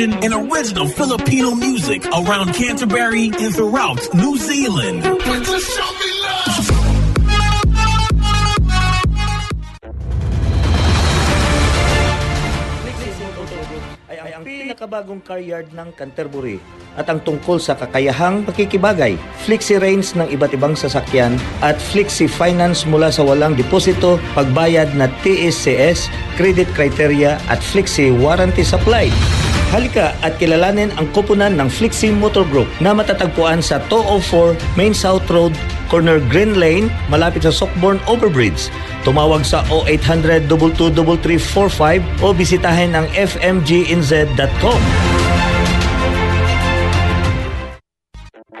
Information, and original Filipino music around Canterbury and throughout New Zealand. ang pinakabagong car yard ng Canterbury at ang tungkol sa kakayahang pakikibagay, flexi range ng iba't ibang sasakyan at flexi finance mula sa walang deposito, pagbayad na TSCS, credit criteria at flexi warranty supply. Halika at kilalanin ang koponan ng Flixie Motor Group na matatagpuan sa 204 Main South Road, corner Green Lane, malapit sa Sockborn Overbridge. Tumawag sa 0800 223345 o bisitahin ang fmginz.com.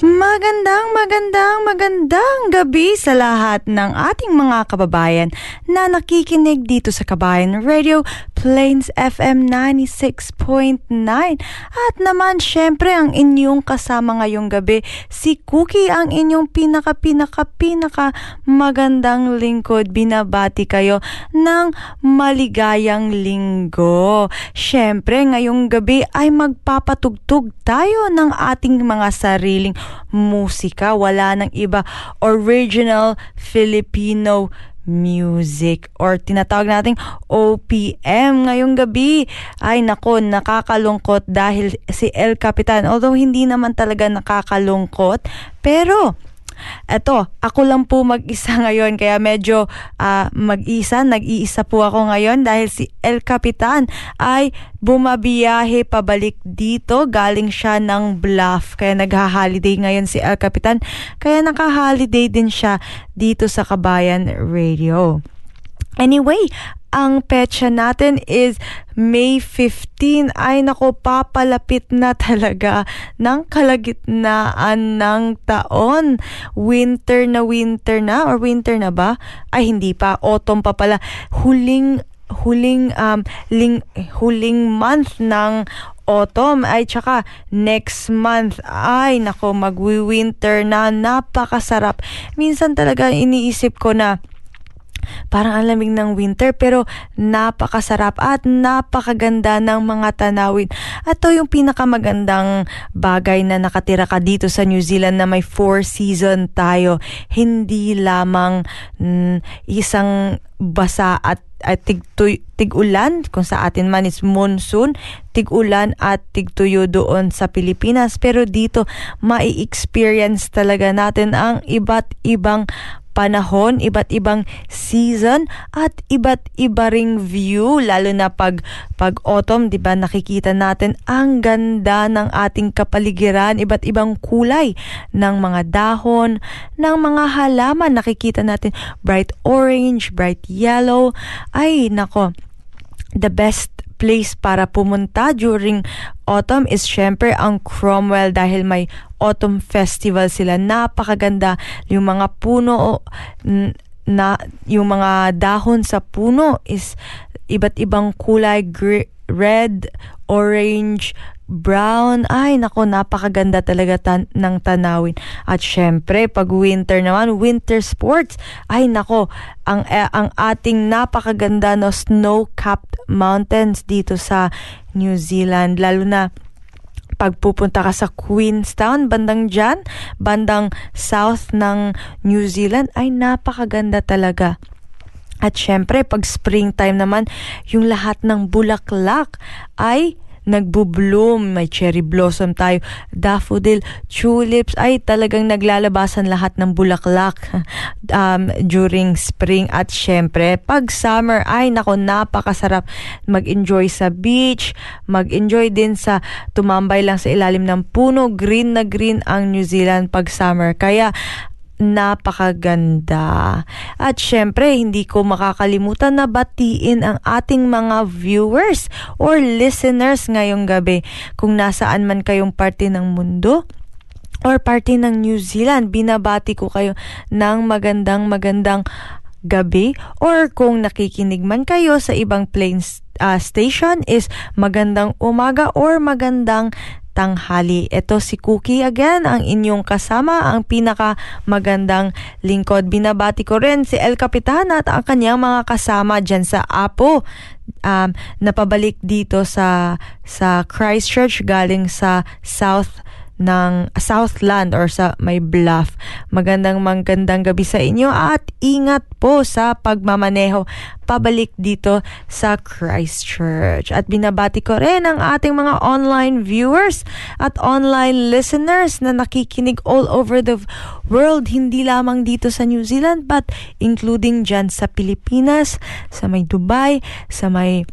Ich Magandang, magandang, magandang gabi sa lahat ng ating mga kababayan na nakikinig dito sa Kabayan Radio, Plains FM 96.9. At naman, syempre, ang inyong kasama ngayong gabi, si Cookie, ang inyong pinaka, pinaka, pinaka magandang lingkod. Binabati kayo ng maligayang linggo. Syempre, ngayong gabi ay magpapatugtog tayo ng ating mga sariling musika. Wala nang iba. Original Filipino music or tinatawag nating OPM ngayong gabi. Ay nako, nakakalungkot dahil si El Capitan, although hindi naman talaga nakakalungkot, pero eto, ako lang po mag-isa ngayon kaya medyo uh, mag-isa, nag-iisa po ako ngayon dahil si El Capitan ay bumabiyahe pabalik dito. Galing siya ng Bluff kaya nagha-holiday ngayon si El Capitan. Kaya naka-holiday din siya dito sa Kabayan Radio. Anyway, ang petsa natin is May 15. Ay nako, papalapit na talaga ng kalagitnaan ng taon. Winter na winter na or winter na ba? Ay hindi pa, autumn pa pala. Huling huling um ling, huling month ng autumn ay tsaka next month ay nako magwi-winter na napakasarap minsan talaga iniisip ko na Parang ang lamig ng winter pero napakasarap at napakaganda ng mga tanawin. At to yung pinakamagandang bagay na nakatira ka dito sa New Zealand na may four season tayo. Hindi lamang mm, isang basa at at tig, tig-ulan kung sa atin man is monsoon, tig-ulan at tig-tuyo doon sa Pilipinas. Pero dito, mai-experience talaga natin ang iba't ibang panahon, iba't ibang season at iba't iba ring view lalo na pag pag autumn, 'di ba? Nakikita natin ang ganda ng ating kapaligiran, iba't ibang kulay ng mga dahon, ng mga halaman. Nakikita natin bright orange, bright yellow. Ay, nako. The best place para pumunta during autumn is syempre ang Cromwell dahil may autumn festival sila. Napakaganda yung mga puno na yung mga dahon sa puno is iba't ibang kulay red, orange, brown. Ay, nako, napakaganda talaga tan- ng tanawin. At syempre, pag winter naman, winter sports. Ay, nako, ang, eh, ang ating napakaganda no snow-capped mountains dito sa New Zealand. Lalo na pagpupunta ka sa Queenstown, bandang dyan, bandang south ng New Zealand, ay napakaganda talaga. At syempre, pag springtime naman, yung lahat ng bulaklak ay nagbo-bloom, may cherry blossom tayo, daffodil, tulips, ay talagang naglalabasan lahat ng bulaklak um, during spring. At syempre pag summer ay nako napakasarap mag-enjoy sa beach, mag-enjoy din sa tumambay lang sa ilalim ng puno, green na green ang New Zealand pag summer. Kaya napakaganda. At syempre, hindi ko makakalimutan na batiin ang ating mga viewers or listeners ngayong gabi. Kung nasaan man kayong parte ng mundo, or parte ng New Zealand, binabati ko kayo ng magandang magandang gabi or kung nakikinig man kayo sa ibang planes uh, station is magandang umaga or magandang tanghali. Ito si Cookie again, ang inyong kasama, ang pinaka magandang lingkod. Binabati ko rin si El Capitan at ang kanyang mga kasama dyan sa Apo. Um, napabalik dito sa sa Christchurch galing sa South ng Southland or sa may bluff. Magandang magandang gabi sa inyo at ingat po sa pagmamaneho pabalik dito sa Christchurch. At binabati ko rin ang ating mga online viewers at online listeners na nakikinig all over the world, hindi lamang dito sa New Zealand but including dyan sa Pilipinas, sa may Dubai, sa may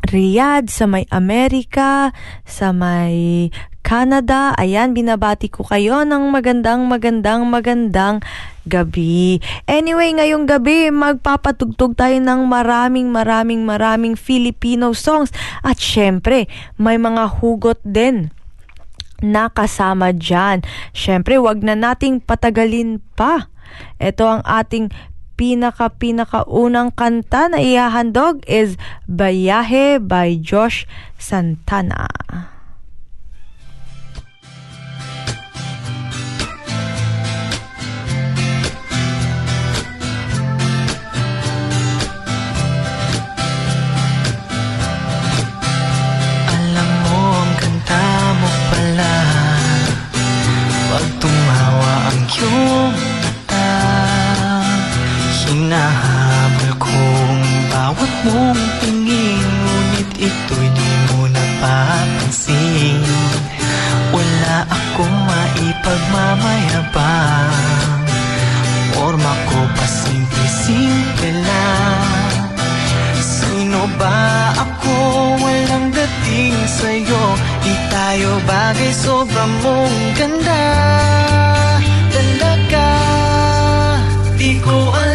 Riyadh, sa may Amerika, sa may Canada. Ayan, binabati ko kayo ng magandang, magandang, magandang gabi. Anyway, ngayong gabi, magpapatugtog tayo ng maraming, maraming, maraming Filipino songs. At syempre, may mga hugot din na kasama dyan. Syempre, wag na nating patagalin pa. Ito ang ating pinaka-pinaka-unang kanta na ihahandog is Bayahe by Josh Santana. Hinahabol kong bawat mong tingin Ngunit ito'y di mo napapansin. Wala akong maipagmamayabang Forma ko pa simple-simple lang Sino ba ako? Walang dating sa'yo? Di tayo bagay, sobrang mong ganda. Talaga Di ko alam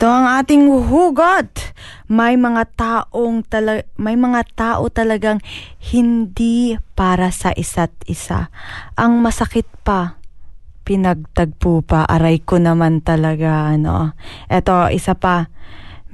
Ito ang ating hugot. May mga taong tala- may mga tao talagang hindi para sa isa't isa. Ang masakit pa pinagtagpo pa aray ko naman talaga ano. Ito isa pa.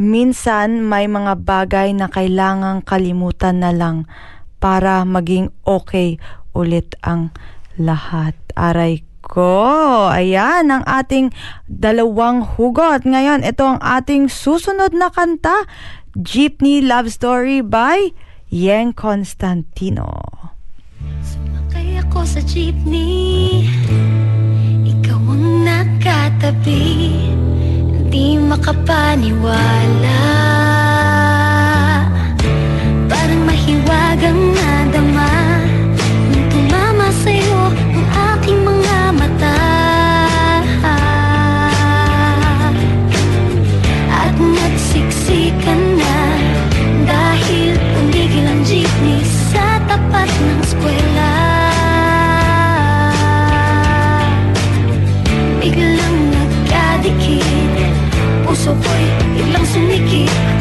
Minsan may mga bagay na kailangang kalimutan na lang para maging okay ulit ang lahat. Aray Nako, ayan ang ating dalawang hugot. Ngayon, ito ang ating susunod na kanta, Jeepney Love Story by Yen Constantino. Sumakay ako sa jeepney, ikaw ang nakatabi, hindi makapaniwala. Parang mahiwagang na ng Biglang nagkadikit. Puso ko'y biglang sumikip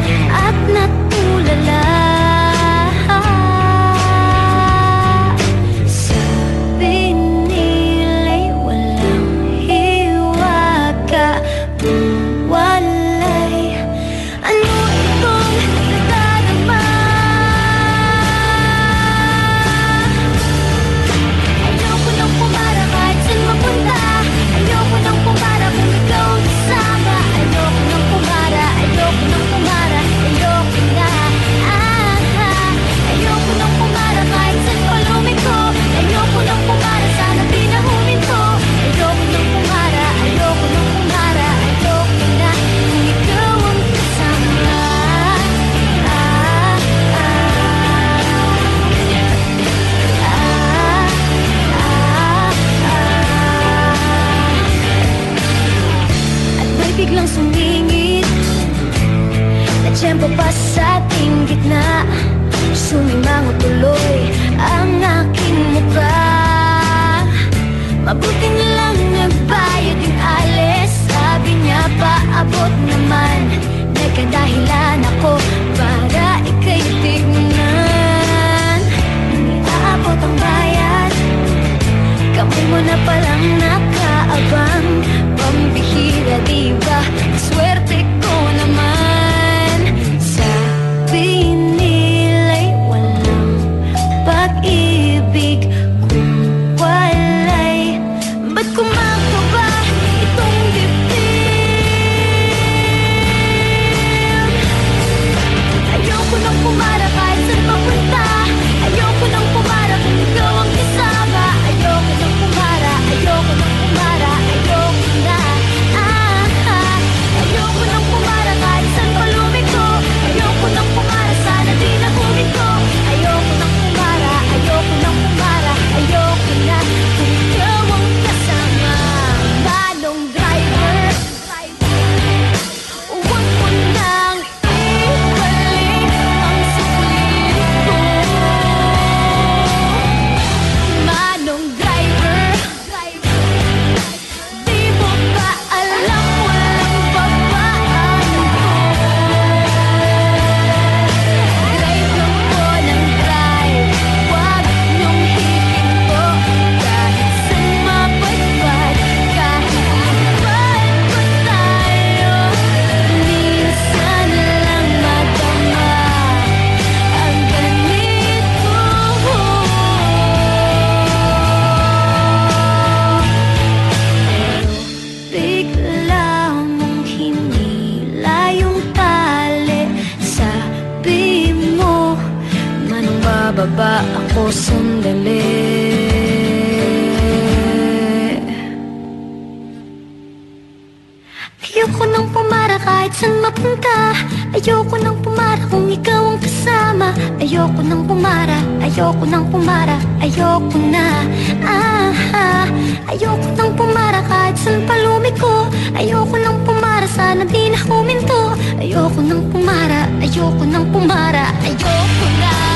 ikaw ang kasama. Ayoko nang pumara, ayoko nang pumara. Ayoko na, ah, ah. Ayoko nang pumara kahit saan palumi ko. Ayoko nang pumara, sana di na huminto. Ayoko nang pumara, ayoko nang pumara. Ayoko na.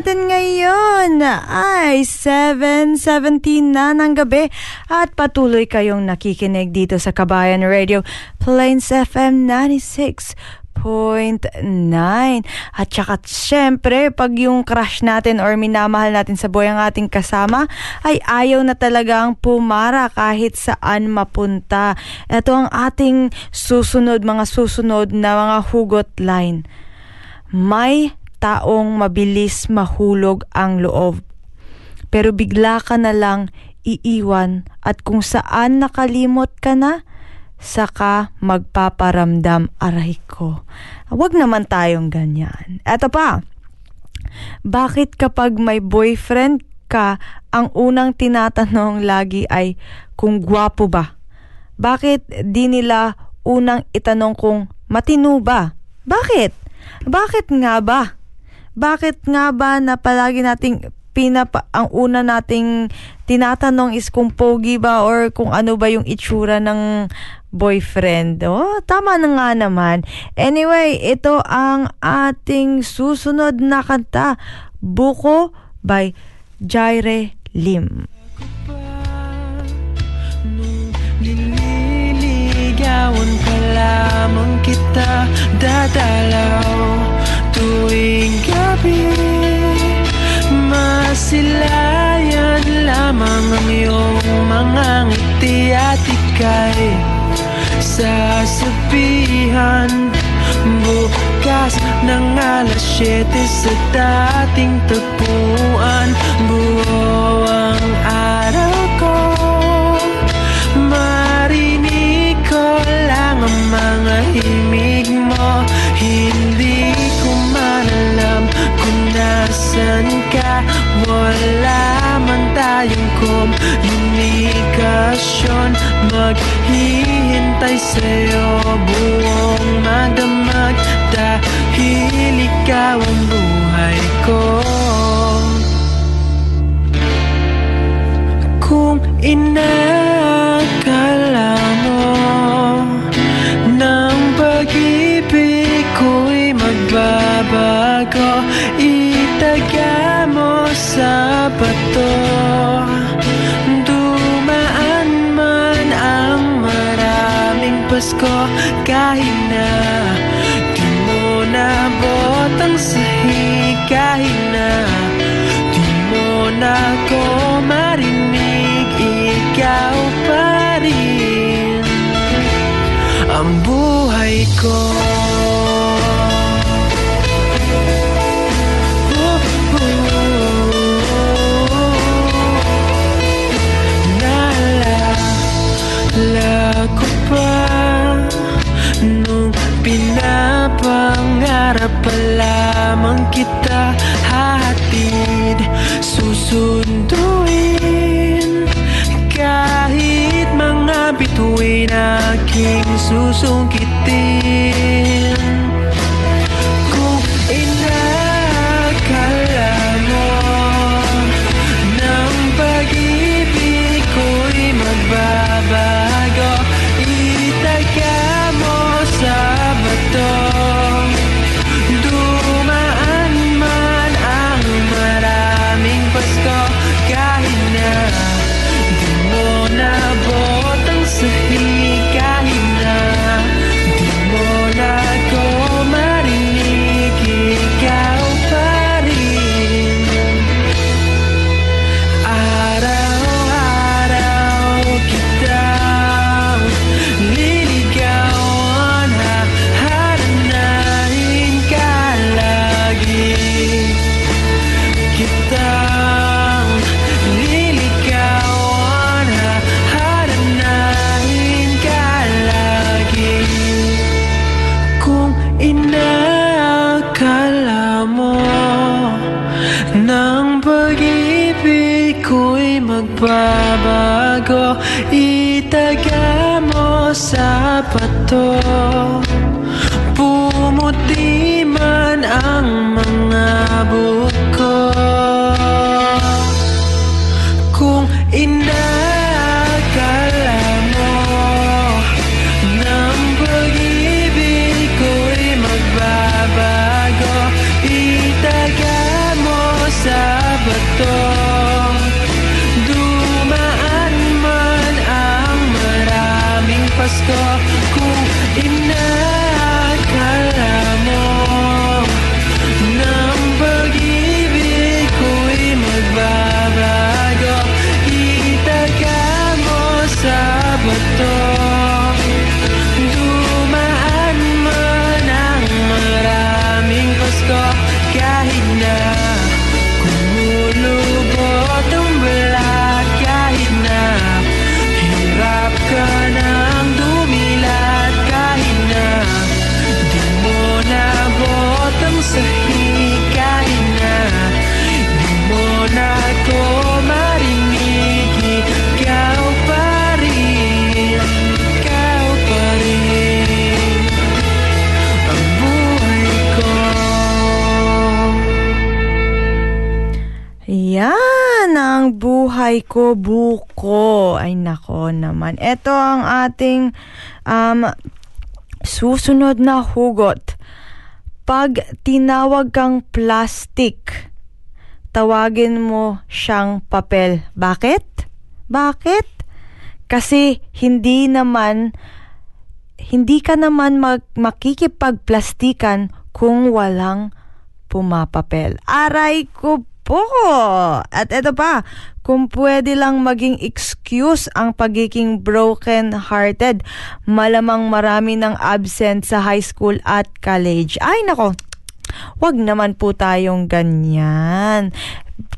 Natin ngayon ay 7.17 na ng gabi at patuloy kayong nakikinig dito sa Kabayan Radio Plains FM 96.9 at saka syempre pag yung crush natin or minamahal natin sa boy ang ating kasama ay ayaw na talagang pumara kahit saan mapunta. Ito ang ating susunod mga susunod na mga hugot line. May taong mabilis mahulog ang loob. Pero bigla ka na lang iiwan at kung saan nakalimot ka na, saka magpaparamdam aray ko. Huwag naman tayong ganyan. Eto pa, bakit kapag may boyfriend ka, ang unang tinatanong lagi ay kung gwapo ba? Bakit di nila unang itanong kung matino ba? Bakit? Bakit nga ba? Bakit nga ba na palagi nating pinapa ang una nating tinatanong is kung pogi ba or kung ano ba yung itsura ng boyfriend. Oh, tama na nga naman. Anyway, ito ang ating susunod na kanta, Buko by Jaire Lim. Nililigawan ka lamang kita Dadalaw tuwing gabi Masilayan lamang ang iyong mga ngiti At ika'y. Sasabihan Bukas ng alas 7 sa dating tagpuan Buo ang araw ka Wala man tayong komunikasyon. Maghihintay sa'yo buong magdamag Dahil ikaw ang buhay ko. Kung inakala buhay ko buko. Ay nako naman. Ito ang ating um, susunod na hugot. Pag tinawag kang plastic, tawagin mo siyang papel. Bakit? Bakit? Kasi hindi naman hindi ka naman mag, makikipagplastikan kung walang pumapapel. Aray ko po! At eto pa, kung pwede lang maging excuse ang pagiging broken-hearted, malamang marami ng absent sa high school at college. Ay nako, wag naman po tayong ganyan.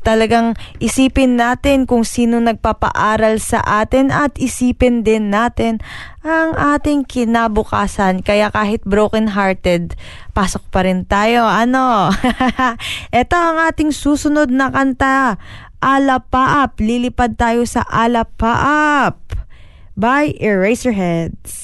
Talagang isipin natin kung sino nagpapaaral sa atin at isipin din natin ang ating kinabukasan. Kaya kahit broken-hearted, pasok pa rin tayo. Ano? Ito ang ating susunod na kanta. Alapaap. Lilipad tayo sa Alapaap by Eraserheads.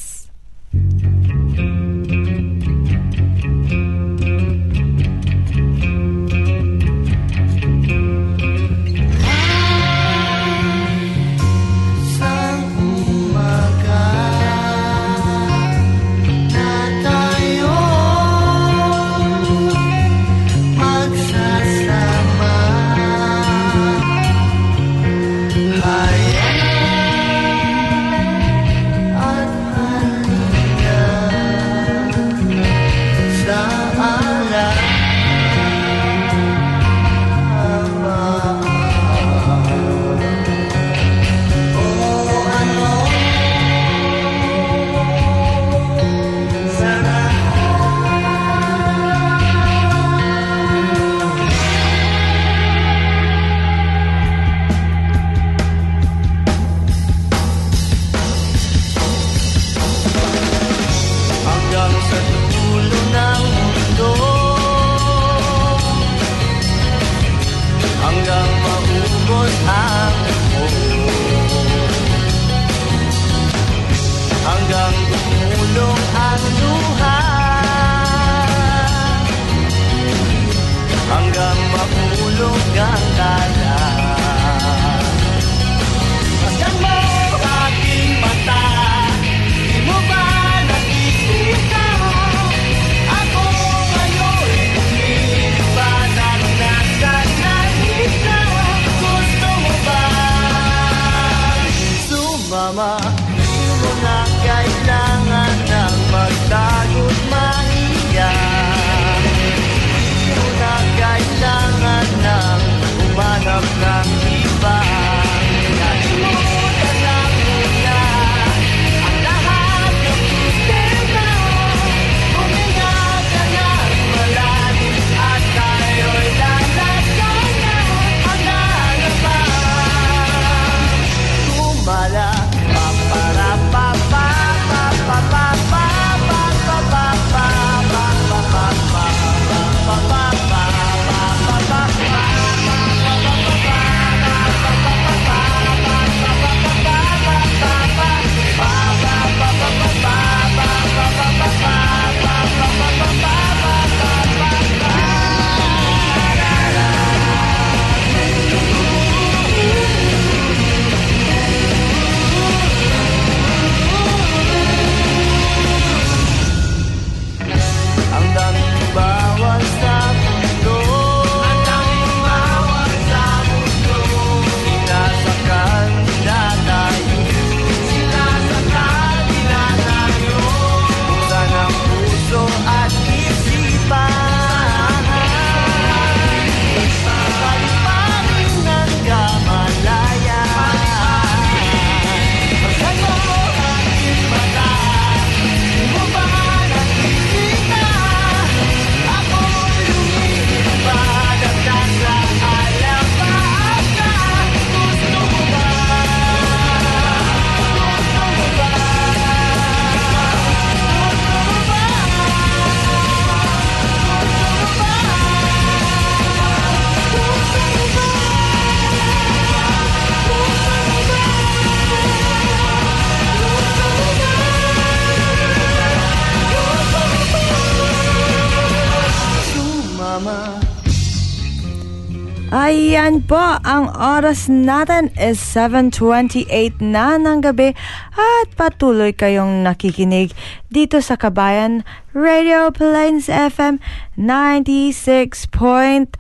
Ang oras natin is 7.28 na ng gabi at patuloy kayong nakikinig dito sa Kabayan Radio Plains FM 96.9.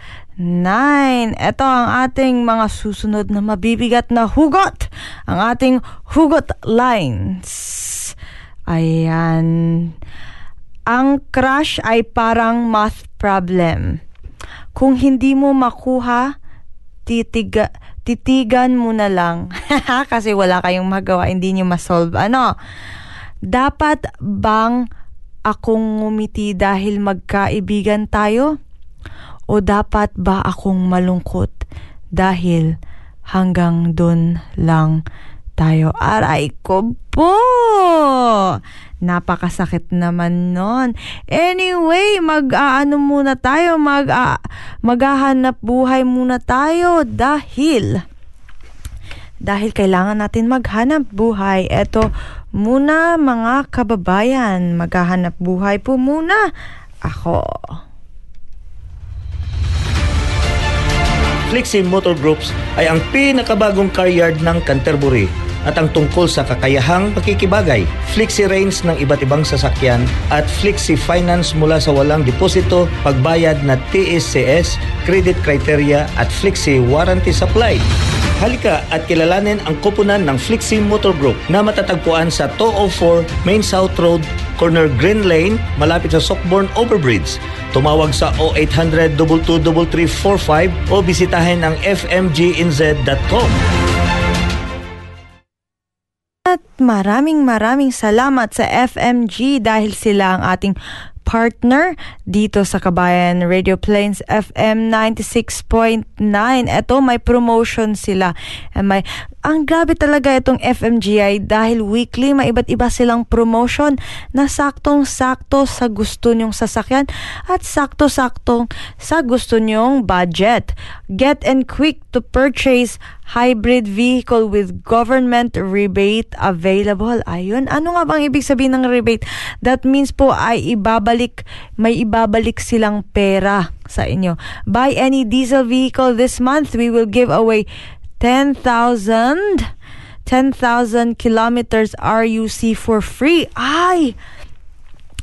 Ito ang ating mga susunod na mabibigat na hugot. Ang ating hugot lines. Ayan. Ang crush ay parang math problem kung hindi mo makuha, titiga, titigan mo na lang. Kasi wala kayong magawa, hindi nyo masolve. Ano? Dapat bang akong ngumiti dahil magkaibigan tayo? O dapat ba akong malungkot dahil hanggang dun lang tayo? Aray ko po! Napakasakit naman nun. Anyway, mag-aano muna tayo, mag uh, buhay muna tayo dahil dahil kailangan natin maghanap buhay. Ito muna mga kababayan, maghahanap buhay po muna ako. Flexi Motor Groups ay ang pinakabagong car yard ng Canterbury at ang tungkol sa kakayahang pakikibagay, flexi range ng iba't ibang sasakyan at flexi finance mula sa walang deposito, pagbayad na TSCS, credit criteria at flexi warranty supply. Halika at kilalanin ang kupunan ng Flexi Motor Group na matatagpuan sa 204 Main South Road, corner Green Lane, malapit sa Sockborn Overbridge. Tumawag sa 0800 223345 o bisitahin ang fmginz.com. At maraming maraming salamat sa FMG dahil sila ang ating partner dito sa Kabayan Radio Plains FM 96.9. Ito may promotion sila. And may ang grabe talaga itong FMGI dahil weekly may iba't iba silang promotion na saktong-sakto sa gusto nyong sasakyan at sakto-saktong sa gusto nyong budget. Get and quick to purchase hybrid vehicle with government rebate available. Ayun, ano nga bang ibig sabihin ng rebate? That means po ay ibabalik, may ibabalik silang pera sa inyo. Buy any diesel vehicle this month, we will give away 10,000 10,000 kilometers RUC for free. Ay!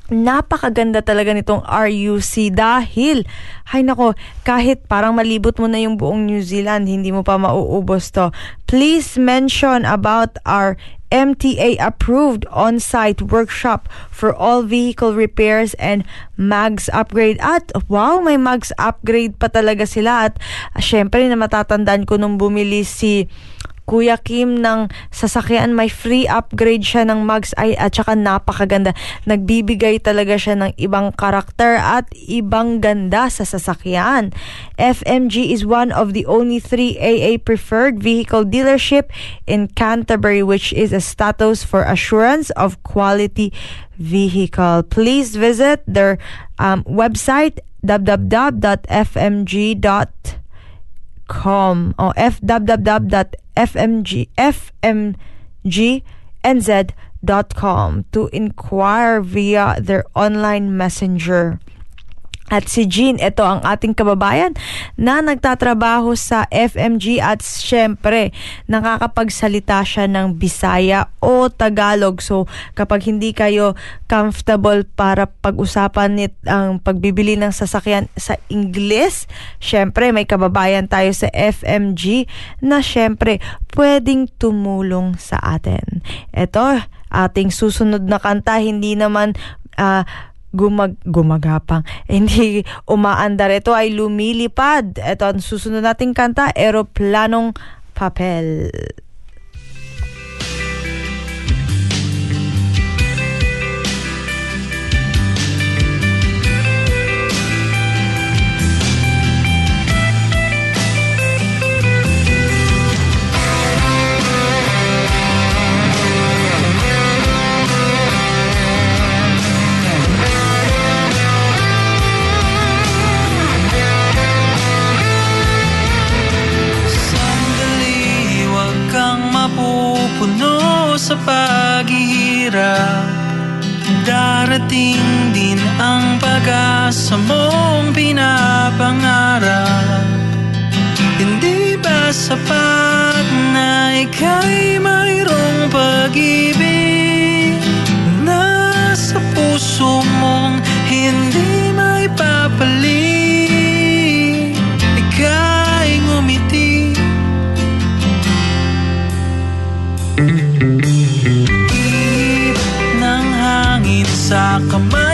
Napakaganda talaga nitong RUC dahil, hay nako, kahit parang malibot mo na yung buong New Zealand, hindi mo pa mauubos to. Please mention about our MTA approved on-site workshop for all vehicle repairs and mags upgrade. At wow, may mags upgrade pa talaga sila. At syempre na matatandaan ko nung bumili si Kuya Kim ng sasakyan, may free upgrade siya ng mugs ay at saka napakaganda. Nagbibigay talaga siya ng ibang karakter at ibang ganda sa sasakyan. FMG is one of the only three AA preferred vehicle dealership in Canterbury which is a status for assurance of quality vehicle. Please visit their um, website www.fmg.com or www fmg.fmgnz.com to inquire via their online messenger. At si Jean, ito ang ating kababayan na nagtatrabaho sa FMG at syempre nakakapagsalita siya ng Bisaya o Tagalog. So kapag hindi kayo comfortable para pag-usapan nit ang pagbibili ng sasakyan sa Ingles, syempre may kababayan tayo sa FMG na syempre pwedeng tumulong sa atin. Ito, ating susunod na kanta, hindi naman uh, gumag gumagapang. Hindi umaandar. Ito ay lumilipad. Ito ang susunod nating kanta, Aeroplanong Papel. sa paghihirap. Darating din ang pag-asa mong pinapangarap. Hindi ba sapat na ika'y mayroong pag-ibig? Na sa puso mong hindi may papalit come man.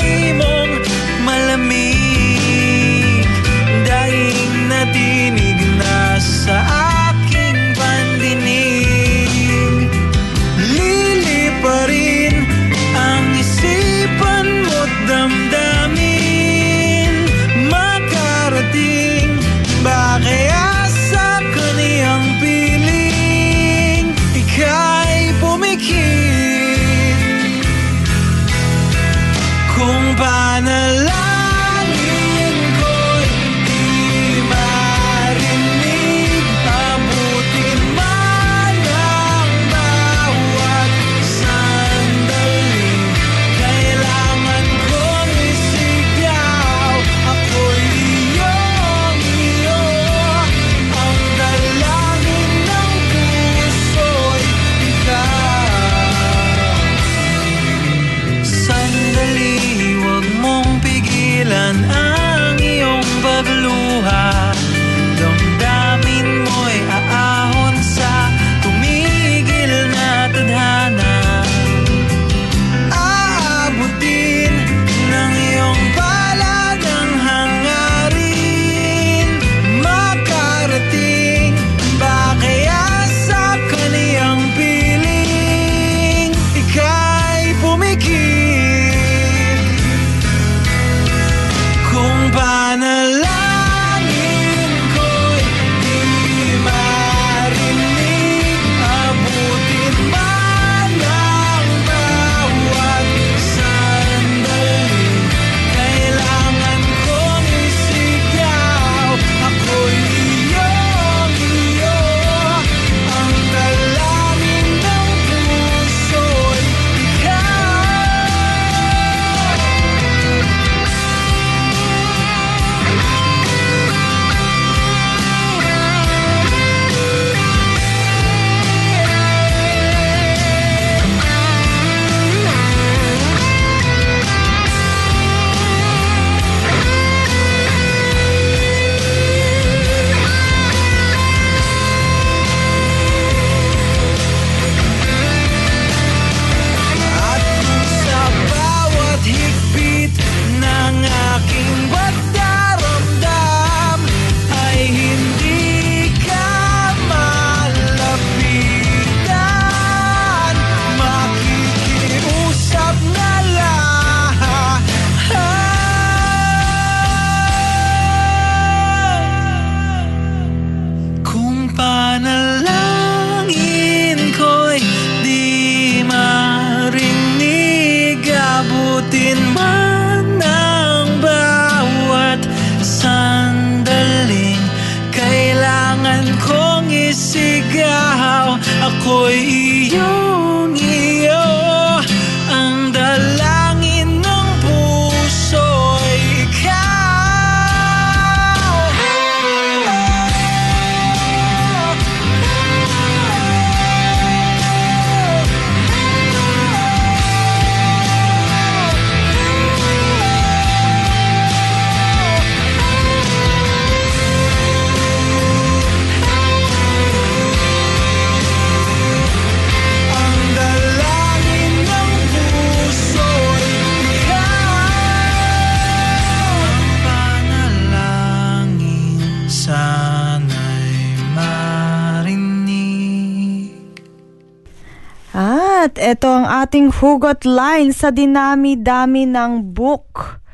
ito ang ating hugot line sa dinami-dami ng book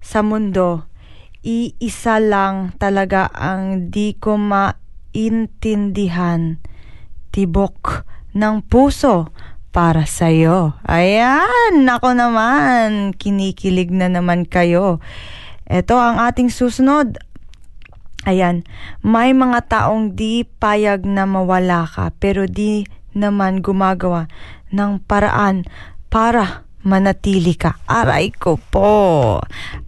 sa mundo. Iisa lang talaga ang di ko maintindihan. Tibok ng puso para sa'yo. Ayan, nako naman, kinikilig na naman kayo. Ito ang ating susunod. Ayan, may mga taong di payag na mawala ka pero di naman gumagawa ng paraan para manatili ka. Aray ko po.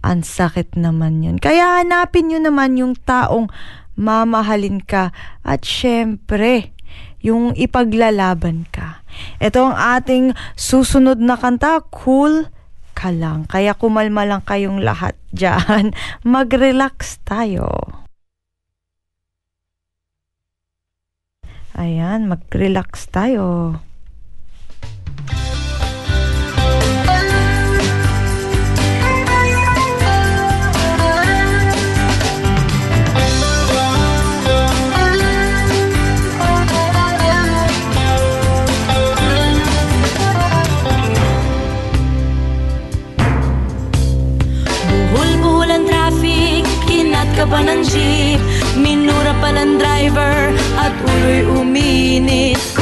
Ang sakit naman yun. Kaya hanapin nyo naman yung taong mamahalin ka at syempre, yung ipaglalaban ka. Ito ang ating susunod na kanta, Cool ka lang. Kaya kumalma lang kayong lahat dyan. Mag-relax tayo. Ayan, mag-relax tayo pa ng jeep? Minura pa ng driver at ulo'y uminit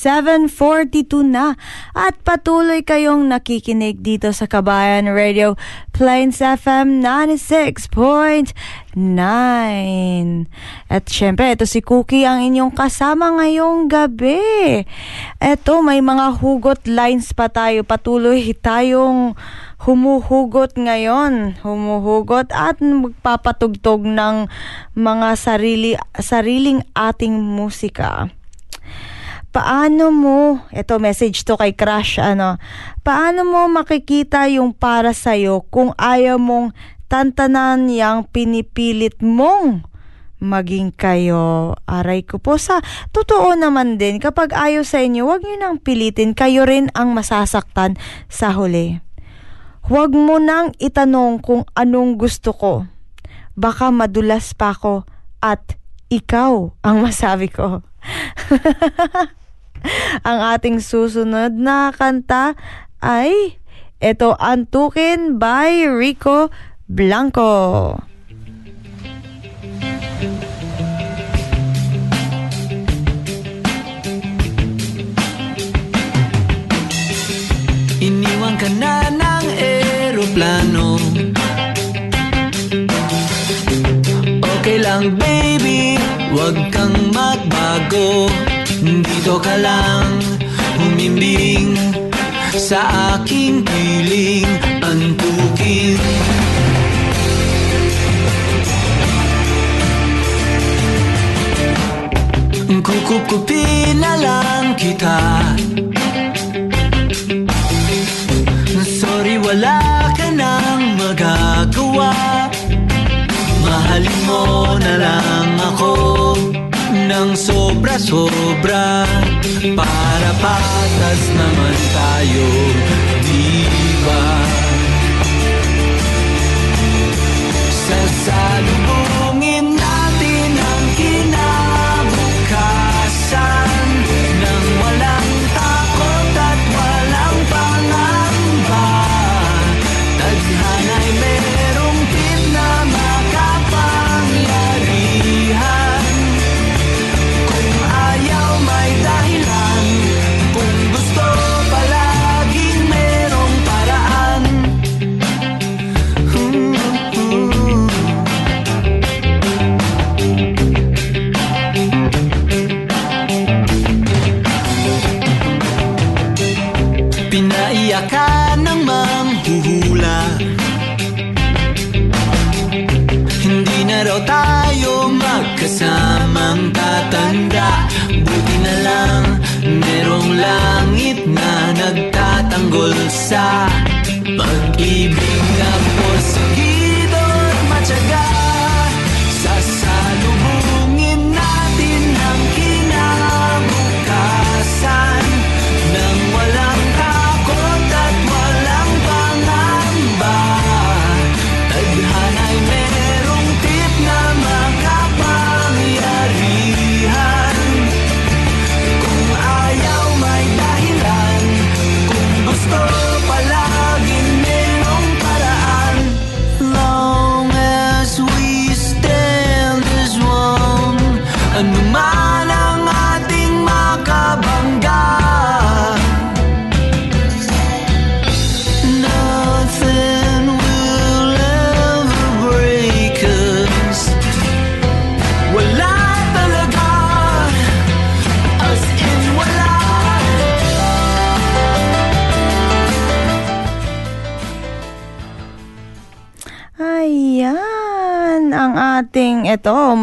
7.42 na at patuloy kayong nakikinig dito sa Kabayan Radio Plains FM 96.9 At syempre, ito si Cookie ang inyong kasama ngayong gabi. Ito, may mga hugot lines pa tayo. Patuloy tayong humuhugot ngayon, humuhugot at magpapatugtog ng mga sarili sariling ating musika. Paano mo, ito message to kay Crush, ano, paano mo makikita yung para sa'yo kung ayaw mong tantanan yang pinipilit mong maging kayo. Aray ko po sa totoo naman din kapag ayaw sa inyo, wag niyo nang pilitin. Kayo rin ang masasaktan sa huli. Huwag mo nang itanong kung anong gusto ko. Baka madulas pa ako at ikaw ang masabi ko. Ang ating susunod na kanta ay ito Antukin by Rico Blanco. Iniwan ka na ng eroplano Okay lang baby wag kang magbago. Dito ka lang humimbing Sa aking piling. Antukin Kukupin na lang kita. Sorry, wala ka nang magagawa. Mahalin mo na lang Sobra-sobra Para patas naman tayo Di ba? Sasalubungin pensar.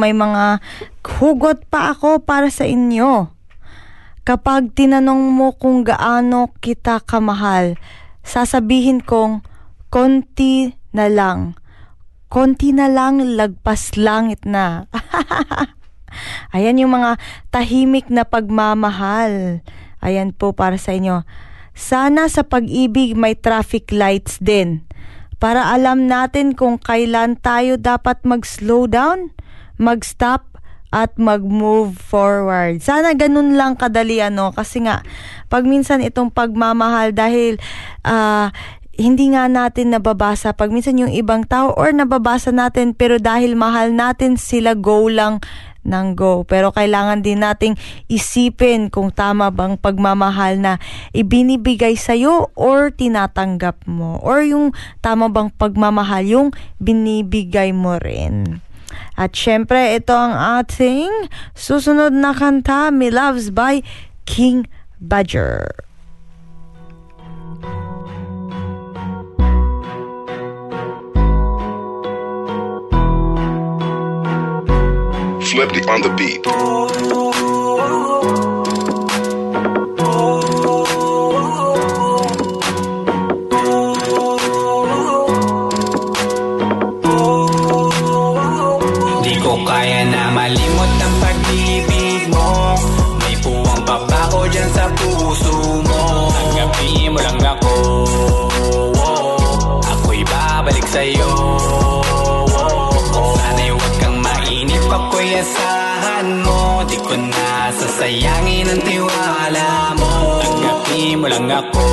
May mga hugot pa ako para sa inyo. Kapag tinanong mo kung gaano kita kamahal, sasabihin kong, konti na lang. Konti na lang, lagpas langit na. Ayan yung mga tahimik na pagmamahal. Ayan po para sa inyo. Sana sa pag-ibig may traffic lights din. Para alam natin kung kailan tayo dapat mag-slow down, mag-stop, at mag-move forward. Sana ganun lang kadali ano kasi nga pag minsan itong pagmamahal dahil ah, hindi nga natin nababasa pag minsan yung ibang tao or nababasa natin pero dahil mahal natin sila go lang ng go. Pero kailangan din nating isipin kung tama bang pagmamahal na ibinibigay sa'yo or tinatanggap mo. Or yung tama bang pagmamahal yung binibigay mo rin. At syempre, ito ang ating susunod na kanta, Me Loves by King Badger. Flipped on the beat. Sa'yo. Sana'y huwag kang mainip Ako'y asahan mo. Di ko na sasayangin ang tiwala mo. Tanggapin mo lang ako.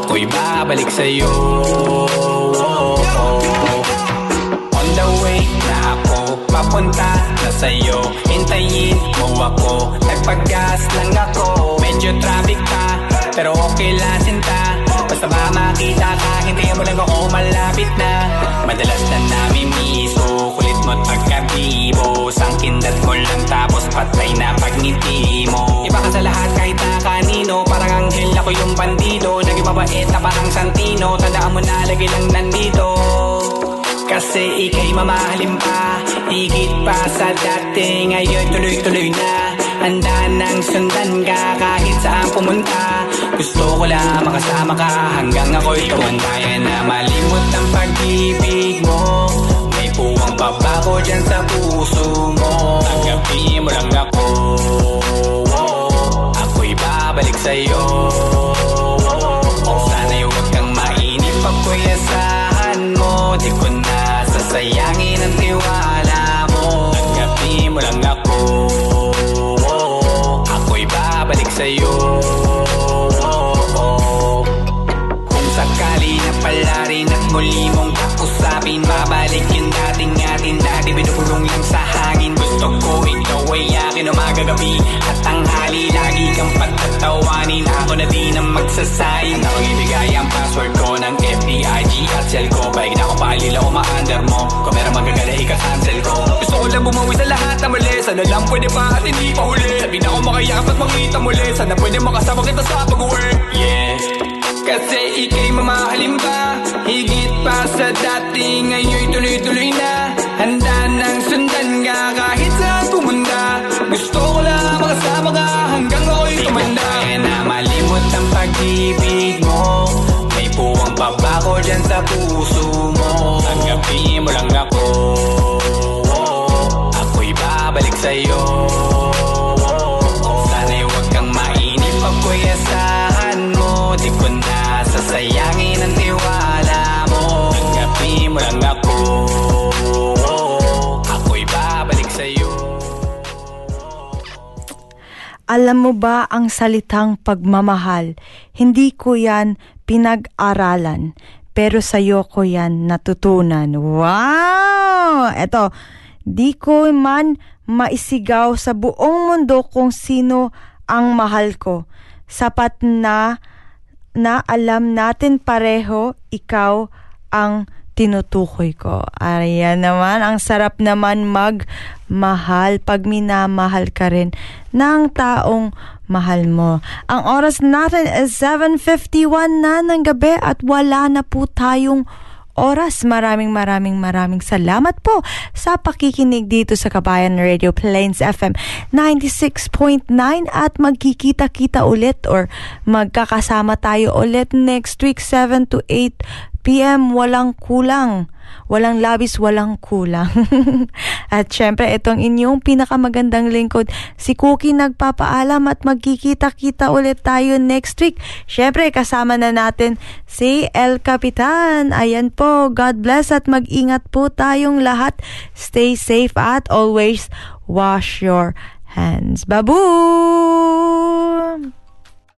Ako'y babalik sa'yo. On the way na ako papunta na sa'yo. Hintayin mo ako Nagpag-gas lang ako. Medyo traffic pa Pero okay lang sinta Basta ba makita ka Hintayin mo lang ako malapit na. Madalas na namimiso Kulit mo't pagkabibo Sangkindat mo lang tapos patay na pagngiti mo. Iba ka sa lahat kahit na kanino. Parang anghel ako yung bandido. Naging mabait na parang santino. Tandaan mo na lagi lang nandito. Kasi ikay mamahalin pa Higit pa sa dati. Ngayon tuloy-tuloy na Handa nang sundan ka Kahit saan pumunta. Gusto ko lang makasama ka Hanggang ako'y tumanda Kaya na malimot ang pag-ibig mo. May puwang pa ba ko dyan sa puso mo. Tanggapin mo lang ako. Ako'y babalik sa'yo. Sana'y huwag kang mainip Ako'y asahan mo. Di ko na sasayangin ang tiwala mo. Tanggapin mo lang ako sa'yo. Kung sakali na pala rin at muli mong kausapin Babalik yung dating atin Dati binubulong lang sa hangin. Gusto ko ikaw ay akin umaga gabi At tanghali lagi kang patatawanin Ako na din ang magsasayin Ako ibigay ang password ko ng FBIG at cell ko. Paig na ako paalila o ma-under mo. Kung meron magagala ika-cancel ko Gusto ko lang bumawi sa lahat na mali. Sana lang pwede pa at hindi pa huli. Sabi na ako makayakap at makita muli. Sana pwede makasama kita sa pag-uwi. Yeah kasi ikay mamahalin pa. Higit pa sa dati Ngayon'y tuloy-tuloy na. Handa nang sundan ka Kahit saan pumunta Gusto ko lang makasama ka Hanggang ako'y tumanda. Kaya na malimot ang pag-ibig mo. May puwang pa ba ko dyan sa puso mo? Tanggapin mo lang ako sa'yo Sana'y huwag kang mainip Ako'y asahan mo Di ko na sasayangin ang tiwala mo Tanggapin mo lang ako Ako'y babalik sa'yo Alam mo ba ang salitang pagmamahal? Hindi ko yan pinag-aralan, pero sa'yo ko yan natutunan. Wow! Eto, di ko man maisigaw sa buong mundo kung sino ang mahal ko. Sapat na na alam natin pareho, ikaw ang tinutukoy ko. Ayan naman, ang sarap naman magmahal pag minamahal ka rin ng taong mahal mo. Ang oras natin is 7.51 na ng gabi at wala na po tayong oras. Maraming maraming maraming salamat po sa pakikinig dito sa Kabayan Radio Plains FM 96.9 at magkikita-kita ulit or magkakasama tayo ulit next week 7 to 8 p.m. Walang kulang. Walang labis, walang kulang. at syempre, itong inyong pinakamagandang lingkod, si Cookie nagpapaalam at magkikita-kita ulit tayo next week. Syempre, kasama na natin si El Capitan. Ayan po, God bless at mag-ingat po tayong lahat. Stay safe at always wash your hands. Babu!